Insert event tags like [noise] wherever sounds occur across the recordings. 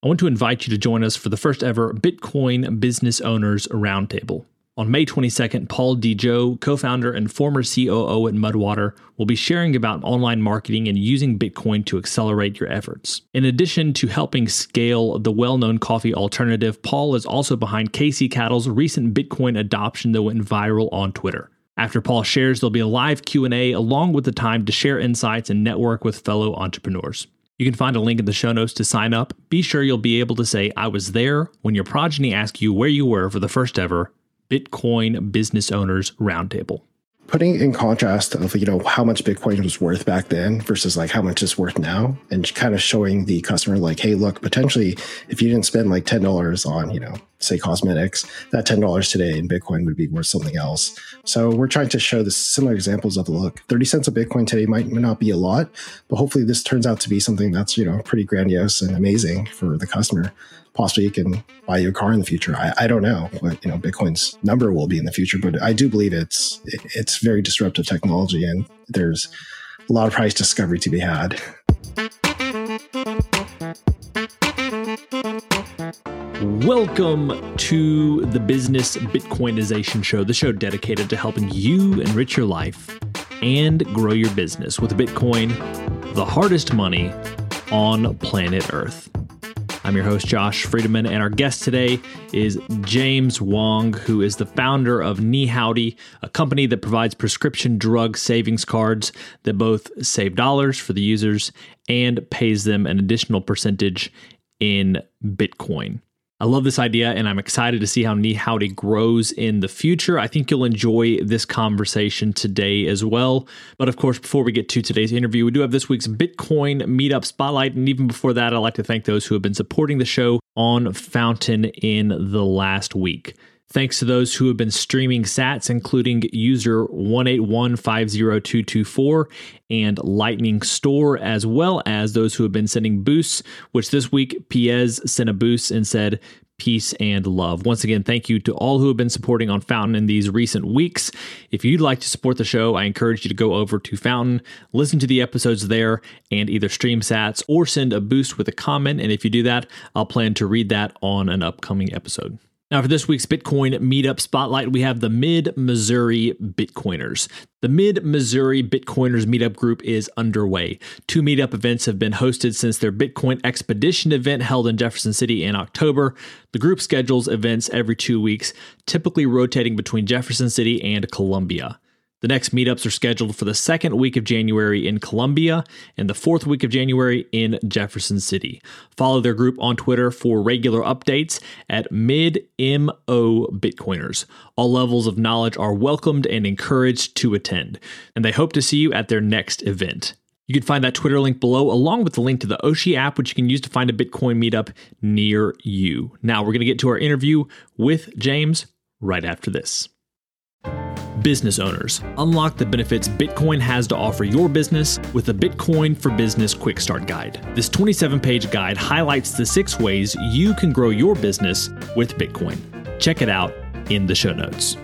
I want to invite you to join us for the first ever Bitcoin Business Owners Roundtable. On May 22nd, Paul DeJoe, co founder and former COO at Mudwater, will be sharing about online marketing and using Bitcoin to accelerate your efforts. In addition to helping scale the well known coffee alternative, Paul is also behind Casey Cattle's recent Bitcoin adoption that went viral on Twitter. After Paul shares, there'll be a live Q&A along with the time to share insights and network with fellow entrepreneurs. You can find a link in the show notes to sign up. Be sure you'll be able to say, I was there when your progeny asks you where you were for the first ever Bitcoin Business Owners Roundtable putting in contrast of you know how much bitcoin was worth back then versus like how much it's worth now and kind of showing the customer like hey look potentially if you didn't spend like $10 on you know say cosmetics that $10 today in bitcoin would be worth something else. So we're trying to show the similar examples of look 30 cents of bitcoin today might not be a lot but hopefully this turns out to be something that's you know pretty grandiose and amazing for the customer possibly you can buy you a car in the future. I, I don't know what you know Bitcoin's number will be in the future, but I do believe it's it, it's very disruptive technology, and there's a lot of price discovery to be had. Welcome to the Business Bitcoinization Show, the show dedicated to helping you enrich your life and grow your business with Bitcoin, the hardest money on planet Earth. I'm your host, Josh Friedeman, and our guest today is James Wong, who is the founder of NiHowdy, a company that provides prescription drug savings cards that both save dollars for the users and pays them an additional percentage in Bitcoin. I love this idea and I'm excited to see how NiHowdy grows in the future. I think you'll enjoy this conversation today as well. But of course, before we get to today's interview, we do have this week's Bitcoin Meetup Spotlight. And even before that, I'd like to thank those who have been supporting the show on Fountain in the last week. Thanks to those who have been streaming sats, including user 181502224 and Lightning Store, as well as those who have been sending boosts, which this week Piez sent a boost and said, peace and love. Once again, thank you to all who have been supporting on Fountain in these recent weeks. If you'd like to support the show, I encourage you to go over to Fountain, listen to the episodes there, and either stream sats or send a boost with a comment. And if you do that, I'll plan to read that on an upcoming episode. Now, for this week's Bitcoin Meetup Spotlight, we have the Mid Missouri Bitcoiners. The Mid Missouri Bitcoiners Meetup group is underway. Two meetup events have been hosted since their Bitcoin Expedition event held in Jefferson City in October. The group schedules events every two weeks, typically rotating between Jefferson City and Columbia. The next meetups are scheduled for the second week of January in Columbia and the fourth week of January in Jefferson City. Follow their group on Twitter for regular updates at MidMO Bitcoiners. All levels of knowledge are welcomed and encouraged to attend, and they hope to see you at their next event. You can find that Twitter link below, along with the link to the Oshi app, which you can use to find a Bitcoin meetup near you. Now, we're going to get to our interview with James right after this. Business owners, unlock the benefits Bitcoin has to offer your business with the Bitcoin for Business Quick Start Guide. This 27 page guide highlights the six ways you can grow your business with Bitcoin. Check it out in the show notes.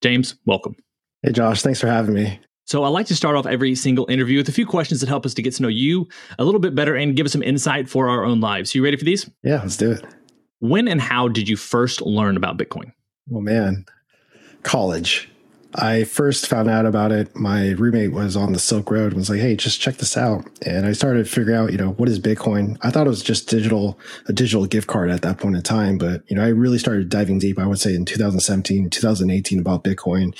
James, welcome. Hey, Josh, thanks for having me. So, I like to start off every single interview with a few questions that help us to get to know you a little bit better and give us some insight for our own lives. You ready for these? Yeah, let's do it. When and how did you first learn about Bitcoin? Oh man, college. I first found out about it. My roommate was on the Silk Road and was like, "Hey, just check this out." And I started to figure out, you know, what is Bitcoin? I thought it was just digital, a digital gift card at that point in time. But you know, I really started diving deep. I would say in 2017, 2018 about Bitcoin,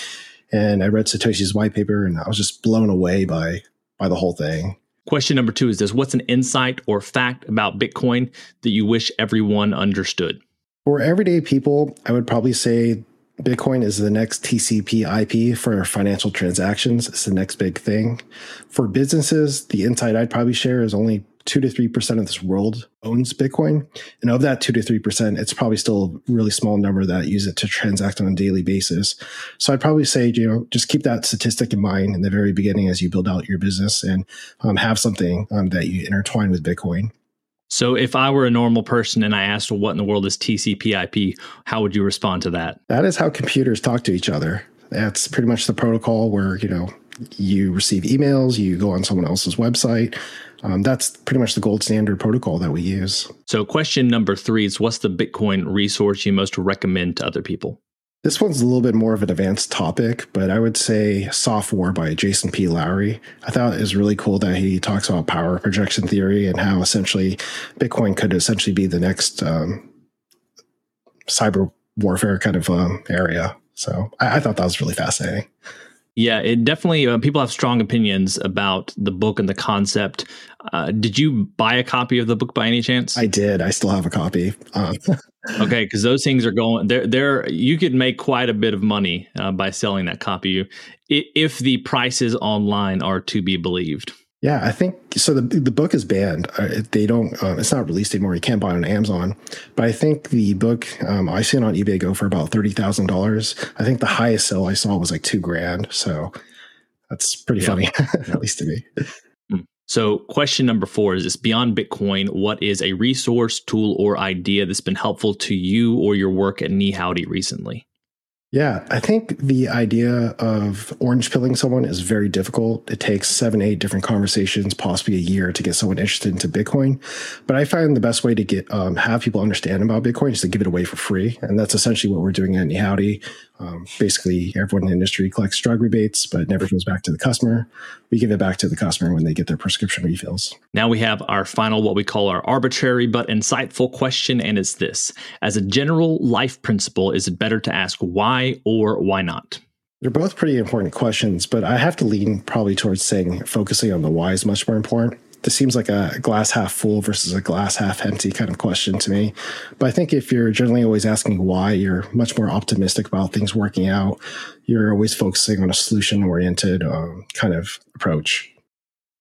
and I read Satoshi's white paper, and I was just blown away by by the whole thing. Question number two is this: What's an insight or fact about Bitcoin that you wish everyone understood? For everyday people, I would probably say Bitcoin is the next TCP IP for financial transactions. It's the next big thing. For businesses, the insight I'd probably share is only two to three percent of this world owns Bitcoin. And of that two to three percent, it's probably still a really small number that use it to transact on a daily basis. So I'd probably say, you know, just keep that statistic in mind in the very beginning as you build out your business and um, have something um, that you intertwine with Bitcoin. So if I were a normal person and I asked well, what in the world is TCP/IP, how would you respond to that? That is how computers talk to each other. That's pretty much the protocol where, you know, you receive emails, you go on someone else's website. Um, that's pretty much the gold standard protocol that we use. So, question number three is what's the Bitcoin resource you most recommend to other people? This one's a little bit more of an advanced topic, but I would say Softwar by Jason P. Lowery. I thought it was really cool that he talks about power projection theory and how essentially Bitcoin could essentially be the next um, cyber warfare kind of um, area. So I, I, thought that was really fascinating. Yeah, it definitely. Uh, people have strong opinions about the book and the concept. Uh, did you buy a copy of the book by any chance? I did. I still have a copy. Uh, [laughs] okay, because those things are going there. There, you could make quite a bit of money uh, by selling that copy if the prices online are to be believed. Yeah, I think so. The the book is banned. Uh, they don't. Uh, it's not released anymore. You can't buy it on Amazon. But I think the book um, I seen on eBay go for about thirty thousand dollars. I think the highest sell I saw was like two grand. So that's pretty yeah. funny, [laughs] at least to me. Hmm. So, question number four is this beyond Bitcoin, what is a resource, tool, or idea that's been helpful to you or your work at NiHowdy recently? Yeah, I think the idea of orange pilling someone is very difficult. It takes seven, eight different conversations, possibly a year, to get someone interested into Bitcoin. But I find the best way to get um, have people understand about Bitcoin is to give it away for free, and that's essentially what we're doing at Howdy. Um, basically, everyone in the industry collects drug rebates, but never goes back to the customer. We give it back to the customer when they get their prescription refills. Now we have our final, what we call our arbitrary but insightful question, and it's this As a general life principle, is it better to ask why or why not? They're both pretty important questions, but I have to lean probably towards saying focusing on the why is much more important this seems like a glass half full versus a glass half empty kind of question to me. But I think if you're generally always asking why, you're much more optimistic about things working out. You're always focusing on a solution oriented um, kind of approach.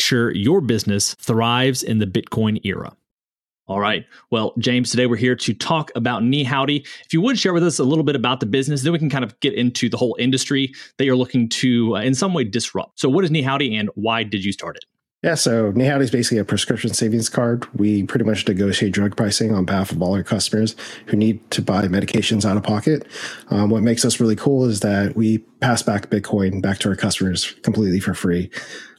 make sure your business thrives in the Bitcoin era. All right. Well, James, today we're here to talk about NiHowdy. If you would share with us a little bit about the business, then we can kind of get into the whole industry that you're looking to, uh, in some way, disrupt. So, what is NiHowdy and why did you start it? Yeah, so NiHowdy is basically a prescription savings card. We pretty much negotiate drug pricing on behalf of all our customers who need to buy medications out of pocket. Um, what makes us really cool is that we pass back Bitcoin back to our customers completely for free.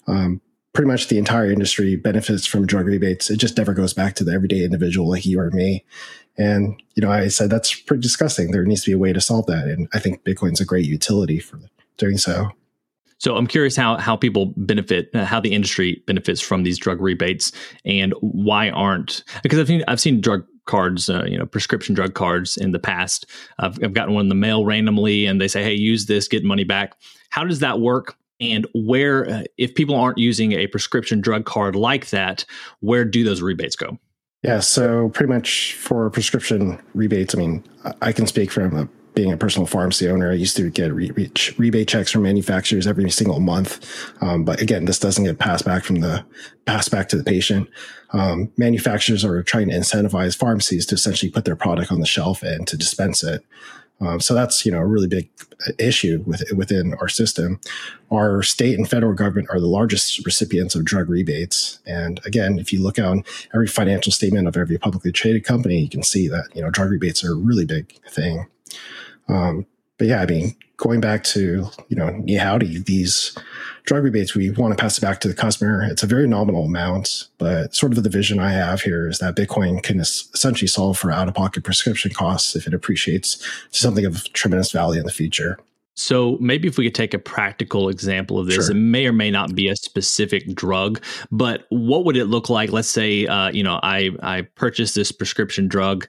Um, pretty much the entire industry benefits from drug rebates. It just never goes back to the everyday individual like you or me. And, you know, I said that's pretty disgusting. There needs to be a way to solve that. And I think Bitcoin's a great utility for doing so. So I'm curious how how people benefit, uh, how the industry benefits from these drug rebates, and why aren't because I've seen I've seen drug cards, uh, you know, prescription drug cards in the past. I've, I've gotten one in the mail randomly, and they say, "Hey, use this, get money back." How does that work? And where uh, if people aren't using a prescription drug card like that where do those rebates go? Yeah so pretty much for prescription rebates i mean i can speak from a, being a personal pharmacy owner. I used to get re- rebate checks from manufacturers every single month. Um, but again this doesn't get passed back from the passed back to the patient. Um, manufacturers are trying to incentivize pharmacies to essentially put their product on the shelf and to dispense it Um, so that's you know a really big issue with, within our system. Our state and federal government are the largest recipients of drug rebates, and again, if you look on every financial statement of every publicly traded company, you can see that you know drug rebates are a really big thing. Um, but yeah, I mean, going back to you know howdy, these drug rebates, we want to pass it back to the customer. It's a very nominal amount, but sort of the vision I have here is that Bitcoin can essentially solve for out of pocket prescription costs if it appreciates to something of tremendous value in the future. So maybe if we could take a practical example of this, sure. it may or may not be a specific drug, but what would it look like? Let's say, uh, you know, I I purchased this prescription drug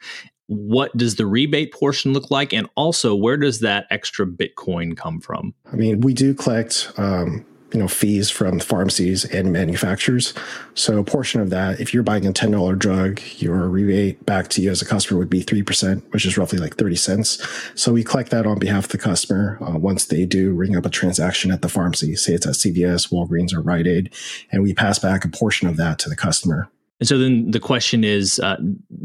what does the rebate portion look like? And also where does that extra bitcoin come from? I mean we do collect um, you know fees from pharmacies and manufacturers. So a portion of that if you're buying a $10 drug your rebate back to you as a customer would be 3% which is roughly like 30 cents. So we collect that on behalf of the customer uh, once they do ring up a transaction at the pharmacy say it's at cvs walgreens or rite aid and we pass back a portion of that to the customer and so then the question is uh,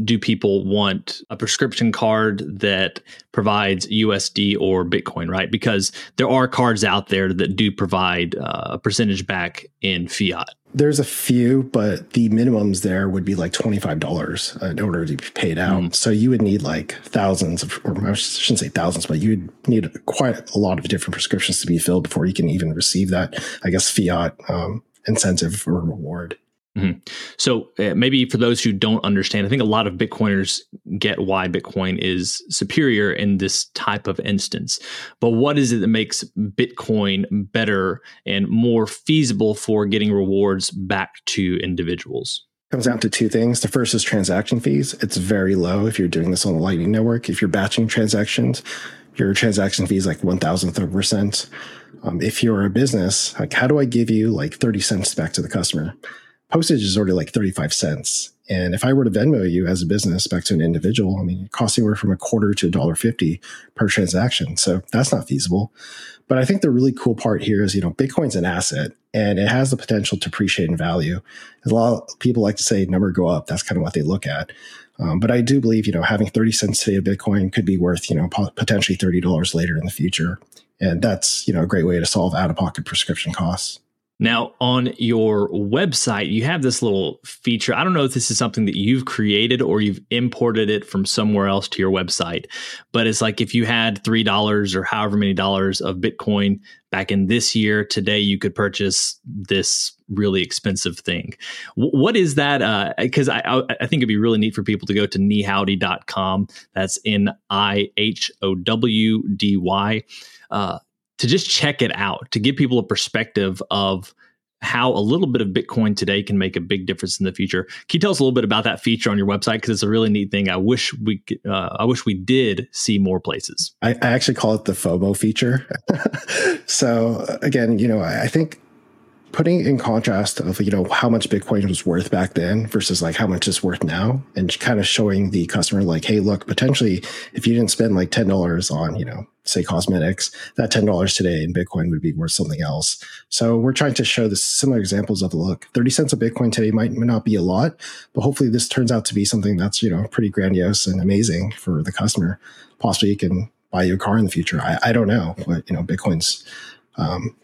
do people want a prescription card that provides USD or Bitcoin, right? Because there are cards out there that do provide uh, a percentage back in fiat. There's a few, but the minimums there would be like $25 in order to be paid out. Mm. So you would need like thousands of, or I shouldn't say thousands, but you would need quite a lot of different prescriptions to be filled before you can even receive that, I guess, fiat um, incentive or reward. Mm-hmm. So uh, maybe for those who don't understand, I think a lot of Bitcoiners get why Bitcoin is superior in this type of instance. But what is it that makes Bitcoin better and more feasible for getting rewards back to individuals? comes down to two things. The first is transaction fees. It's very low if you're doing this on the Lightning Network. If you're batching transactions, your transaction fee is like one thousandth of a percent. Um, if you're a business, like how do I give you like 30 cents back to the customer? Postage is already like 35 cents. And if I were to Venmo you as a business back to an individual, I mean, it costs anywhere from a quarter to a dollar fifty per transaction. So that's not feasible. But I think the really cool part here is, you know, Bitcoin's an asset and it has the potential to appreciate in value. A lot of people like to say number go up. That's kind of what they look at. Um, but I do believe, you know, having 30 cents today of Bitcoin could be worth, you know, potentially $30 later in the future. And that's, you know, a great way to solve out of pocket prescription costs. Now, on your website, you have this little feature. I don't know if this is something that you've created or you've imported it from somewhere else to your website, but it's like if you had $3 or however many dollars of Bitcoin back in this year, today you could purchase this really expensive thing. what is that? Because uh, I, I, think it'd be really neat for people to go to nihowdy.com. That's N I H O W D Y. Uh, to just check it out to give people a perspective of how a little bit of Bitcoin today can make a big difference in the future. Can you tell us a little bit about that feature on your website? Because it's a really neat thing. I wish we, uh, I wish we did see more places. I, I actually call it the FOMO feature. [laughs] so again, you know, I think putting in contrast of you know how much bitcoin was worth back then versus like how much it's worth now and kind of showing the customer like hey look potentially if you didn't spend like $10 on you know say cosmetics that $10 today in bitcoin would be worth something else so we're trying to show the similar examples of look 30 cents of bitcoin today might, might not be a lot but hopefully this turns out to be something that's you know pretty grandiose and amazing for the customer possibly you can buy you a car in the future i, I don't know but you know bitcoin's um,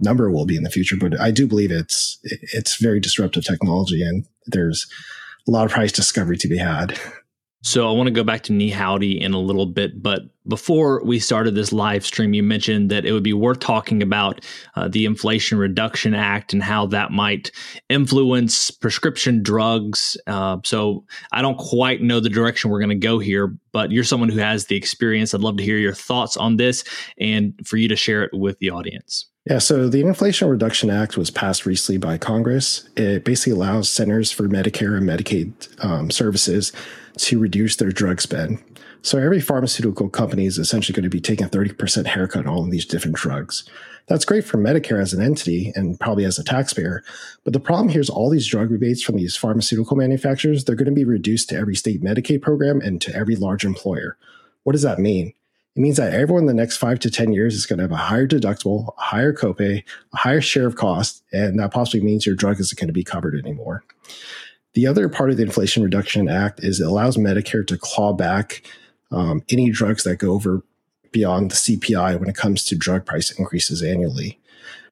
number will be in the future. But I do believe it's it's very disruptive technology, and there's a lot of price discovery to be had. So I want to go back to NiHowdy in a little bit, but before we started this live stream, you mentioned that it would be worth talking about uh, the Inflation Reduction Act and how that might influence prescription drugs. Uh, so I don't quite know the direction we're going to go here, but you're someone who has the experience. I'd love to hear your thoughts on this and for you to share it with the audience. Yeah, so the Inflation Reduction Act was passed recently by Congress. It basically allows Centers for Medicare and Medicaid um, Services to reduce their drug spend. So every pharmaceutical company is essentially going to be taking a 30% haircut on all of these different drugs. That's great for Medicare as an entity and probably as a taxpayer. But the problem here is all these drug rebates from these pharmaceutical manufacturers, they're going to be reduced to every state Medicaid program and to every large employer. What does that mean? It means that everyone in the next five to 10 years is going to have a higher deductible, a higher copay, a higher share of cost, and that possibly means your drug isn't going to be covered anymore. The other part of the Inflation Reduction Act is it allows Medicare to claw back um, any drugs that go over beyond the CPI when it comes to drug price increases annually.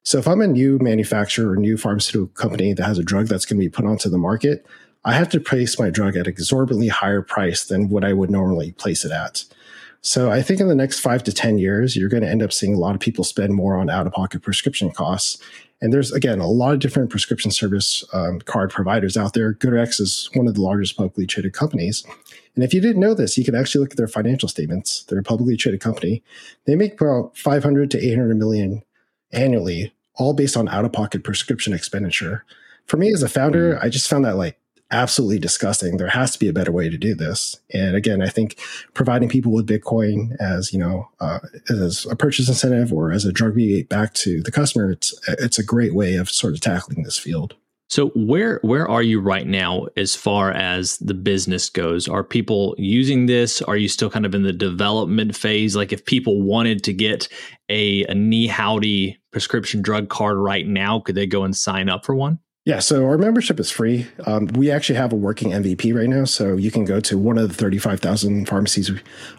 So if I'm a new manufacturer or new pharmaceutical company that has a drug that's going to be put onto the market, I have to place my drug at an exorbitantly higher price than what I would normally place it at. So I think in the next five to 10 years, you're going to end up seeing a lot of people spend more on out of pocket prescription costs. And there's, again, a lot of different prescription service um, card providers out there. GoodRx is one of the largest publicly traded companies. And if you didn't know this, you can actually look at their financial statements. They're a publicly traded company. They make about 500 to 800 million annually, all based on out of pocket prescription expenditure. For me as a founder, mm. I just found that like absolutely disgusting. There has to be a better way to do this. And again, I think providing people with Bitcoin as you know uh, as a purchase incentive or as a drug rebate back to the customer, it's it's a great way of sort of tackling this field. So where where are you right now as far as the business goes? Are people using this? Are you still kind of in the development phase? Like if people wanted to get a, a NiHowdy prescription drug card right now, could they go and sign up for one? Yeah, so our membership is free. Um, we actually have a working MVP right now, so you can go to one of the 35,000 pharmacies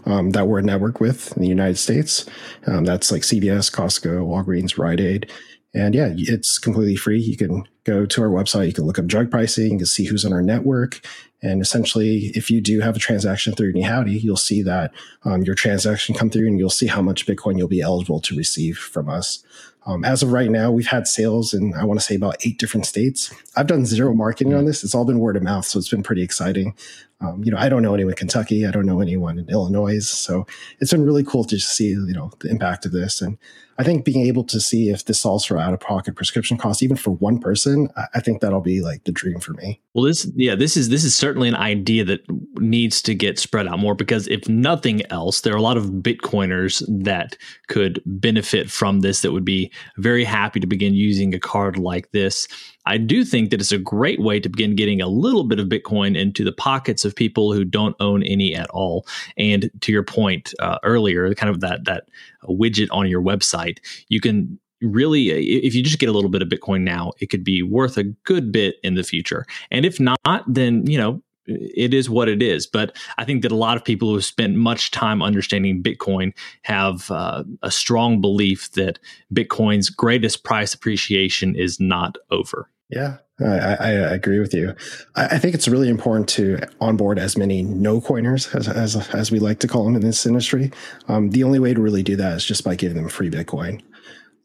um, that we're network with in the United States. Um, that's like CVS, Costco, Walgreens, Rite Aid. And yeah, it's completely free. You can go to our website, you can look up drug pricing, you can see who's on our network. And essentially, if you do have a transaction through NiHowdy, you'll see that um, your transaction come through and you'll see how much Bitcoin you'll be eligible to receive from us. Um, as of right now, we've had sales in, I want to say, about eight different states. I've done zero marketing on this. It's all been word of mouth. So it's been pretty exciting. Um, you know, I don't know anyone in Kentucky. I don't know anyone in Illinois. So it's been really cool to see, you know, the impact of this. And I think being able to see if this solves for out of pocket prescription costs, even for one person, I think that'll be like the dream for me. Well, this, yeah, this is this is certainly an idea that needs to get spread out more because if nothing else, there are a lot of Bitcoiners that could benefit from this that would be very happy to begin using a card like this. I do think that it's a great way to begin getting a little bit of Bitcoin into the pockets of people who don't own any at all. And to your point uh, earlier, kind of that that widget on your website, you can really if you just get a little bit of bitcoin now it could be worth a good bit in the future and if not then you know it is what it is. But I think that a lot of people who have spent much time understanding Bitcoin have uh, a strong belief that Bitcoin's greatest price appreciation is not over. Yeah, I, I, agree with you. I, think it's really important to onboard as many no coiners as, as, as we like to call them in this industry. Um, the only way to really do that is just by giving them free Bitcoin.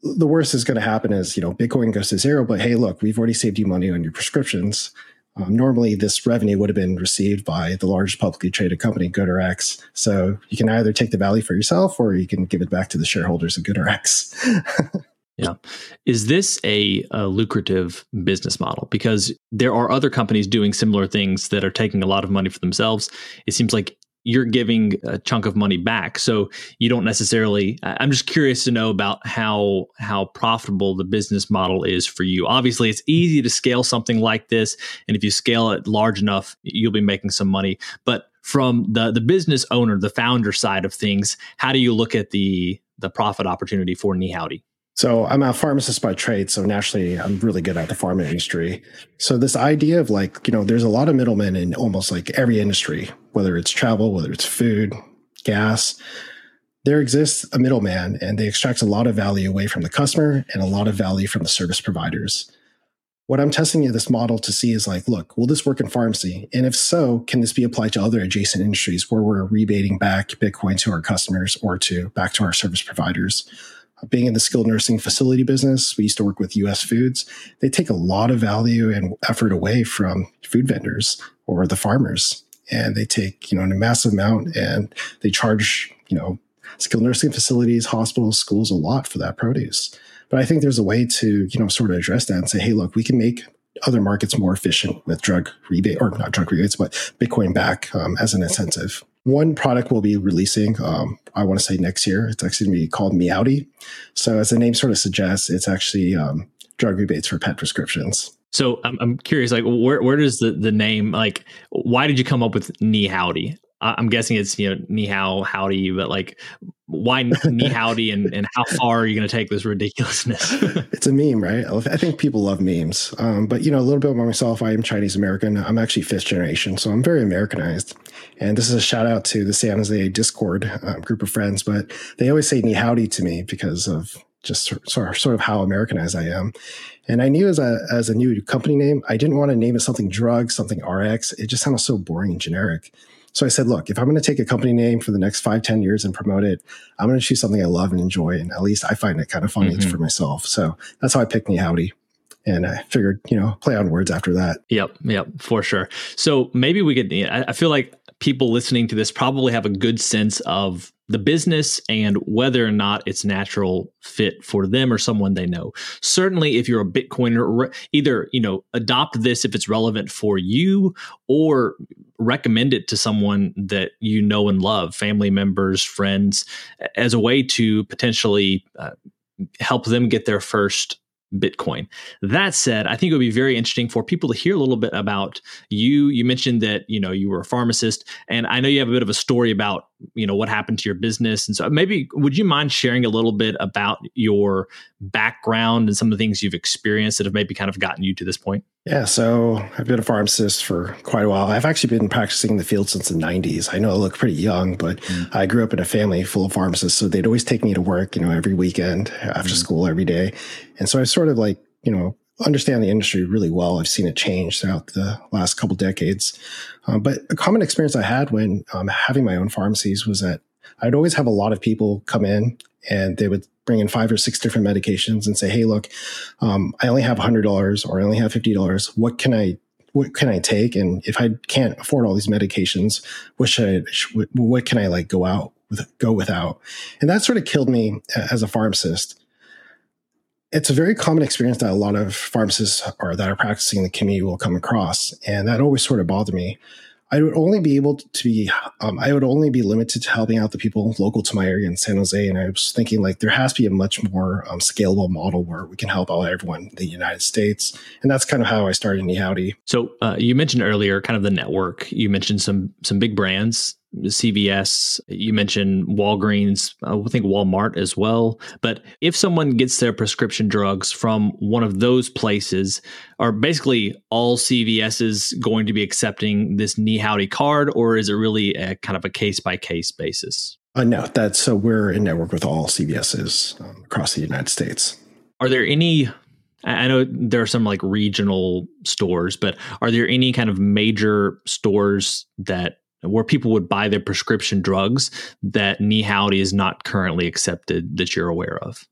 The worst is going to happen is you know Bitcoin goes to zero, but hey, look, we've already saved you money on your prescriptions. Um, normally, this revenue would have been received by the largest publicly traded company, GoodRx. So you can either take the value for yourself or you can give it back to the shareholders of GoodRx. [laughs] yeah. Is this a, a, lucrative business model? Because there are other companies doing similar things that are taking a lot of money for themselves. It seems like you're giving a chunk of money back. So you don't necessarily I'm just curious to know about how how profitable the business model is for you. Obviously, it's easy to scale something like this and if you scale it large enough, you'll be making some money. But from the the business owner, the founder side of things, how do you look at the the profit opportunity for NiHowdy? So I'm a pharmacist by trade, so naturally I'm really good at the pharma industry. So this idea of like, you know, there's a lot of middlemen in almost like every industry, whether it's travel, whether it's food, gas. There exists a middleman and they extract a lot of value away from the customer and a lot of value from the service providers. What I'm testing this model to see is like, look, will this work in pharmacy? And if so, can this be applied to other adjacent industries where we're rebating back Bitcoin to our customers or to back to our service providers? Being in the skilled nursing facility business, we used to work with US Foods. They take a lot of value and effort away from food vendors or the farmers. And they take, you know, a massive amount and they charge, you know, skilled nursing facilities, hospitals, schools a lot for that produce. But I think there's a way to, you know, sort of address that and say, hey, look, we can make other markets more efficient with drug rebate or not drug rebates, but Bitcoin back um, as an incentive. One product we'll be releasing, um, I want to say next year. It's actually going to be called Meowdy. So, as the name sort of suggests, it's actually um, drug rebates for pet prescriptions. So, I'm, I'm curious, like, where where does the the name like? Why did you come up with NiHowdy? I'm guessing it's you know ni hao howdy, but like why ni [laughs] howdy and, and how far are you going to take this ridiculousness? [laughs] it's a meme, right? I think people love memes. Um, but you know, a little bit about myself. I am Chinese American. I'm actually fifth generation, so I'm very Americanized. And this is a shout out to the San Jose Discord um, group of friends. But they always say ni howdy to me because of just sort of, sort of how Americanized I am. And I knew as a as a new company name, I didn't want to name it something drug, something RX. It just sounded so boring and generic. So I said, look, if I'm going to take a company name for the next five, ten years and promote it, I'm going to choose something I love and enjoy. And at least I find it kind of funny mm-hmm. for myself. So that's how I picked NiHowdy. And I figured, you know, play on words after that. Yep. Yep. For sure. So maybe we could, I feel like people listening to this probably have a good sense of the business and whether or not it's natural fit for them or someone they know. Certainly if you're a bitcoiner either, you know, adopt this if it's relevant for you or recommend it to someone that you know and love, family members, friends as a way to potentially uh, help them get their first Bitcoin. That said, I think it would be very interesting for people to hear a little bit about you. You mentioned that you know you were a pharmacist, and I know you have a bit of a story about you know what happened to your business, and so maybe would you mind sharing a little bit about your background and some of the things you've experienced that have maybe kind of gotten you to this point? Yeah, so I've been a pharmacist for quite a while. I've actually been practicing in the field since the 90s. I know I look pretty young, but mm. I grew up in a family full of pharmacists, so they'd always take me to work, you know, every weekend after mm. school every day. And so I sort of like, you know, understand the industry really well. I've seen it change throughout the last couple decades. Um, but a common experience I had when um, having my own pharmacies was that I'd always have a lot of people come in and they would bring in five or six different medications and say, Hey, look, um, I only have hundred dollars or I only have $50. What can I, what can I take? And if I can't afford all these medications, what should I, what can I like go out with, go without? And that sort of killed me as a pharmacist. It's a very common experience that a lot of pharmacists are that are practicing in the community will come across. And that always sort of bothered me. I would only be able to be, um, I would only be limited to helping out the people local to my area in San Jose. And I was thinking like there has to be a much more um, scalable model where we can help out everyone in the United States. And that's kind of how I started NiHowdy. So uh, you mentioned earlier kind of the network. You mentioned some some big brands CVS, you mentioned Walgreens, I think Walmart as well. But if someone gets their prescription drugs from one of those places, are basically all CVSs going to be accepting this NiHowdy card, or is it really a kind of a case by case basis? Uh, no, that's so we're in network with all CVSs um, across the United States. Are there any I know there are some like regional stores, but are there any kind of major stores that where people would buy their prescription drugs that NiHowdy is not currently accepted that you're aware of?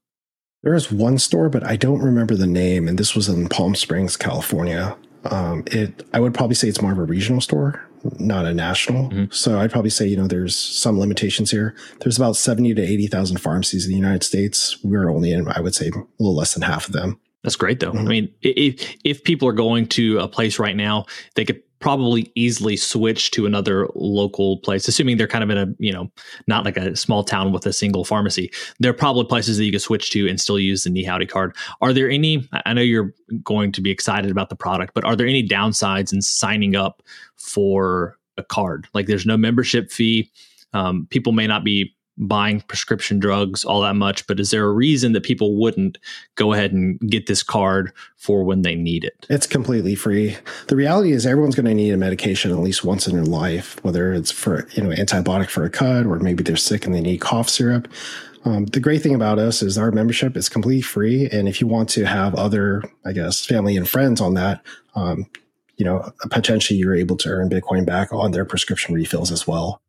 There is one store, but I don't remember the name, and this was in Palm Springs, California. Um, it I would probably say it's more of a regional store, not a national. Mm-hmm. So I'd probably say you know there's some limitations here. There's about seventy to eighty thousand pharmacies in the United States. We're only in I would say a little less than half of them. That's great though. Mm-hmm. I mean, if if people are going to a place right now, they could probably easily switch to another local place, assuming they're kind of in a, you know, not like a small town with a single pharmacy. There are probably places that you could switch to and still use the NiHowdy card. Are there any, I know you're going to be excited about the product, but are there any downsides in signing up for a card? Like there's no membership fee. Um, people may not be buying prescription drugs all that much, but is there a reason that people wouldn't go ahead and get this card for when they need it? It's completely free. The reality is everyone's going to need a medication at least once in their life, whether it's for, you know, antibiotic for a cut or maybe they're sick and they need cough syrup. Um, the great thing about us is our membership is completely free. And if you want to have other, I guess, family and friends on that, um, you know, potentially you're able to earn Bitcoin back on their prescription refills as well.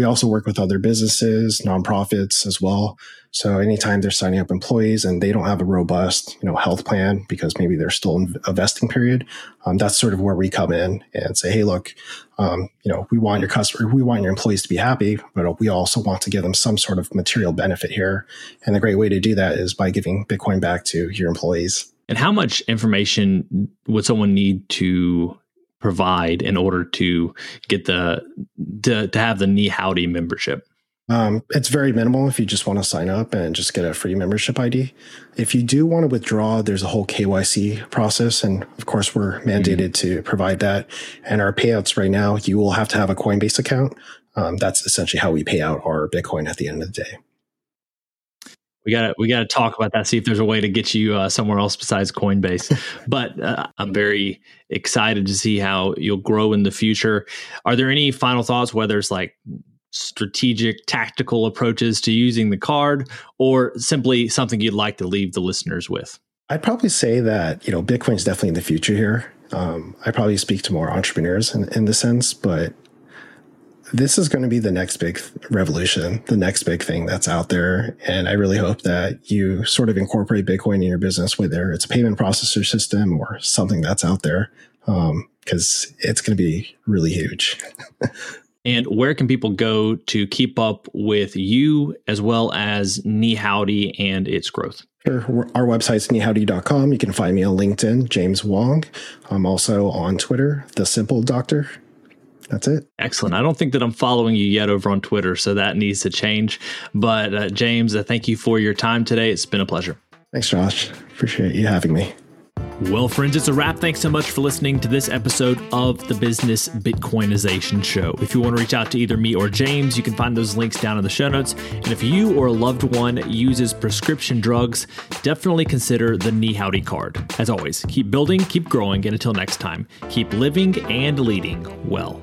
We also work with other businesses, nonprofits as well. So anytime they're signing up employees and they don't have a robust, you know, health plan because maybe they're still in a vesting period, um, that's sort of where we come in and say, hey, look, um, you know, we want your customer, we want your employees to be happy, but we also want to give them some sort of material benefit here. And the great way to do that is by giving Bitcoin back to your employees. And how much information would someone need to provide in order to get the to, to have the NiHowdy membership? Um, it's very minimal if you just want to sign up and just get a free membership ID. If you do want to withdraw, there's a whole KYC process. And of course, we're mandated mm-hmm. to provide that. And our payouts right now, you will have to have a Coinbase account. um, that's essentially how we pay out our Bitcoin at the end of the day. We gotta we gotta talk about that. See if there's a way to get you uh, somewhere else besides Coinbase. [laughs] but uh, I'm very excited to see how you'll grow in the future. Are there any final thoughts? Whether it's like strategic, tactical approaches to using the card, or simply something you'd like to leave the listeners with? I'd probably say that you know Bitcoin is definitely in the future here. Um, I probably speak to more entrepreneurs in, in the sense, but this is going to be the next big revolution, the next big thing that's out there. And I really hope that you sort of incorporate Bitcoin in your business, whether it's a payment processor system or something that's out there, because um, it's going to be really huge. [laughs] and where can people go to keep up with you as well as NiHowdy and its growth? Sure. Our website's nihowdy.com. You can find me on LinkedIn, James Wong. I'm also on Twitter, The Simple Doctor. That's it. Excellent. I don't think that I'm following you yet over on Twitter, so that needs to change. But uh, James, uh, thank you for your time today. It's been a pleasure. Thanks, Josh. Appreciate you having me. Well, friends, it's a wrap. Thanks so much for listening to this episode of the Business Bitcoinization Show. If you want to reach out to either me or James, you can find those links down in the show notes. And if you or a loved one uses prescription drugs, definitely consider the NiHowdy card. As always, keep building, keep growing, and until next time, keep living and leading well.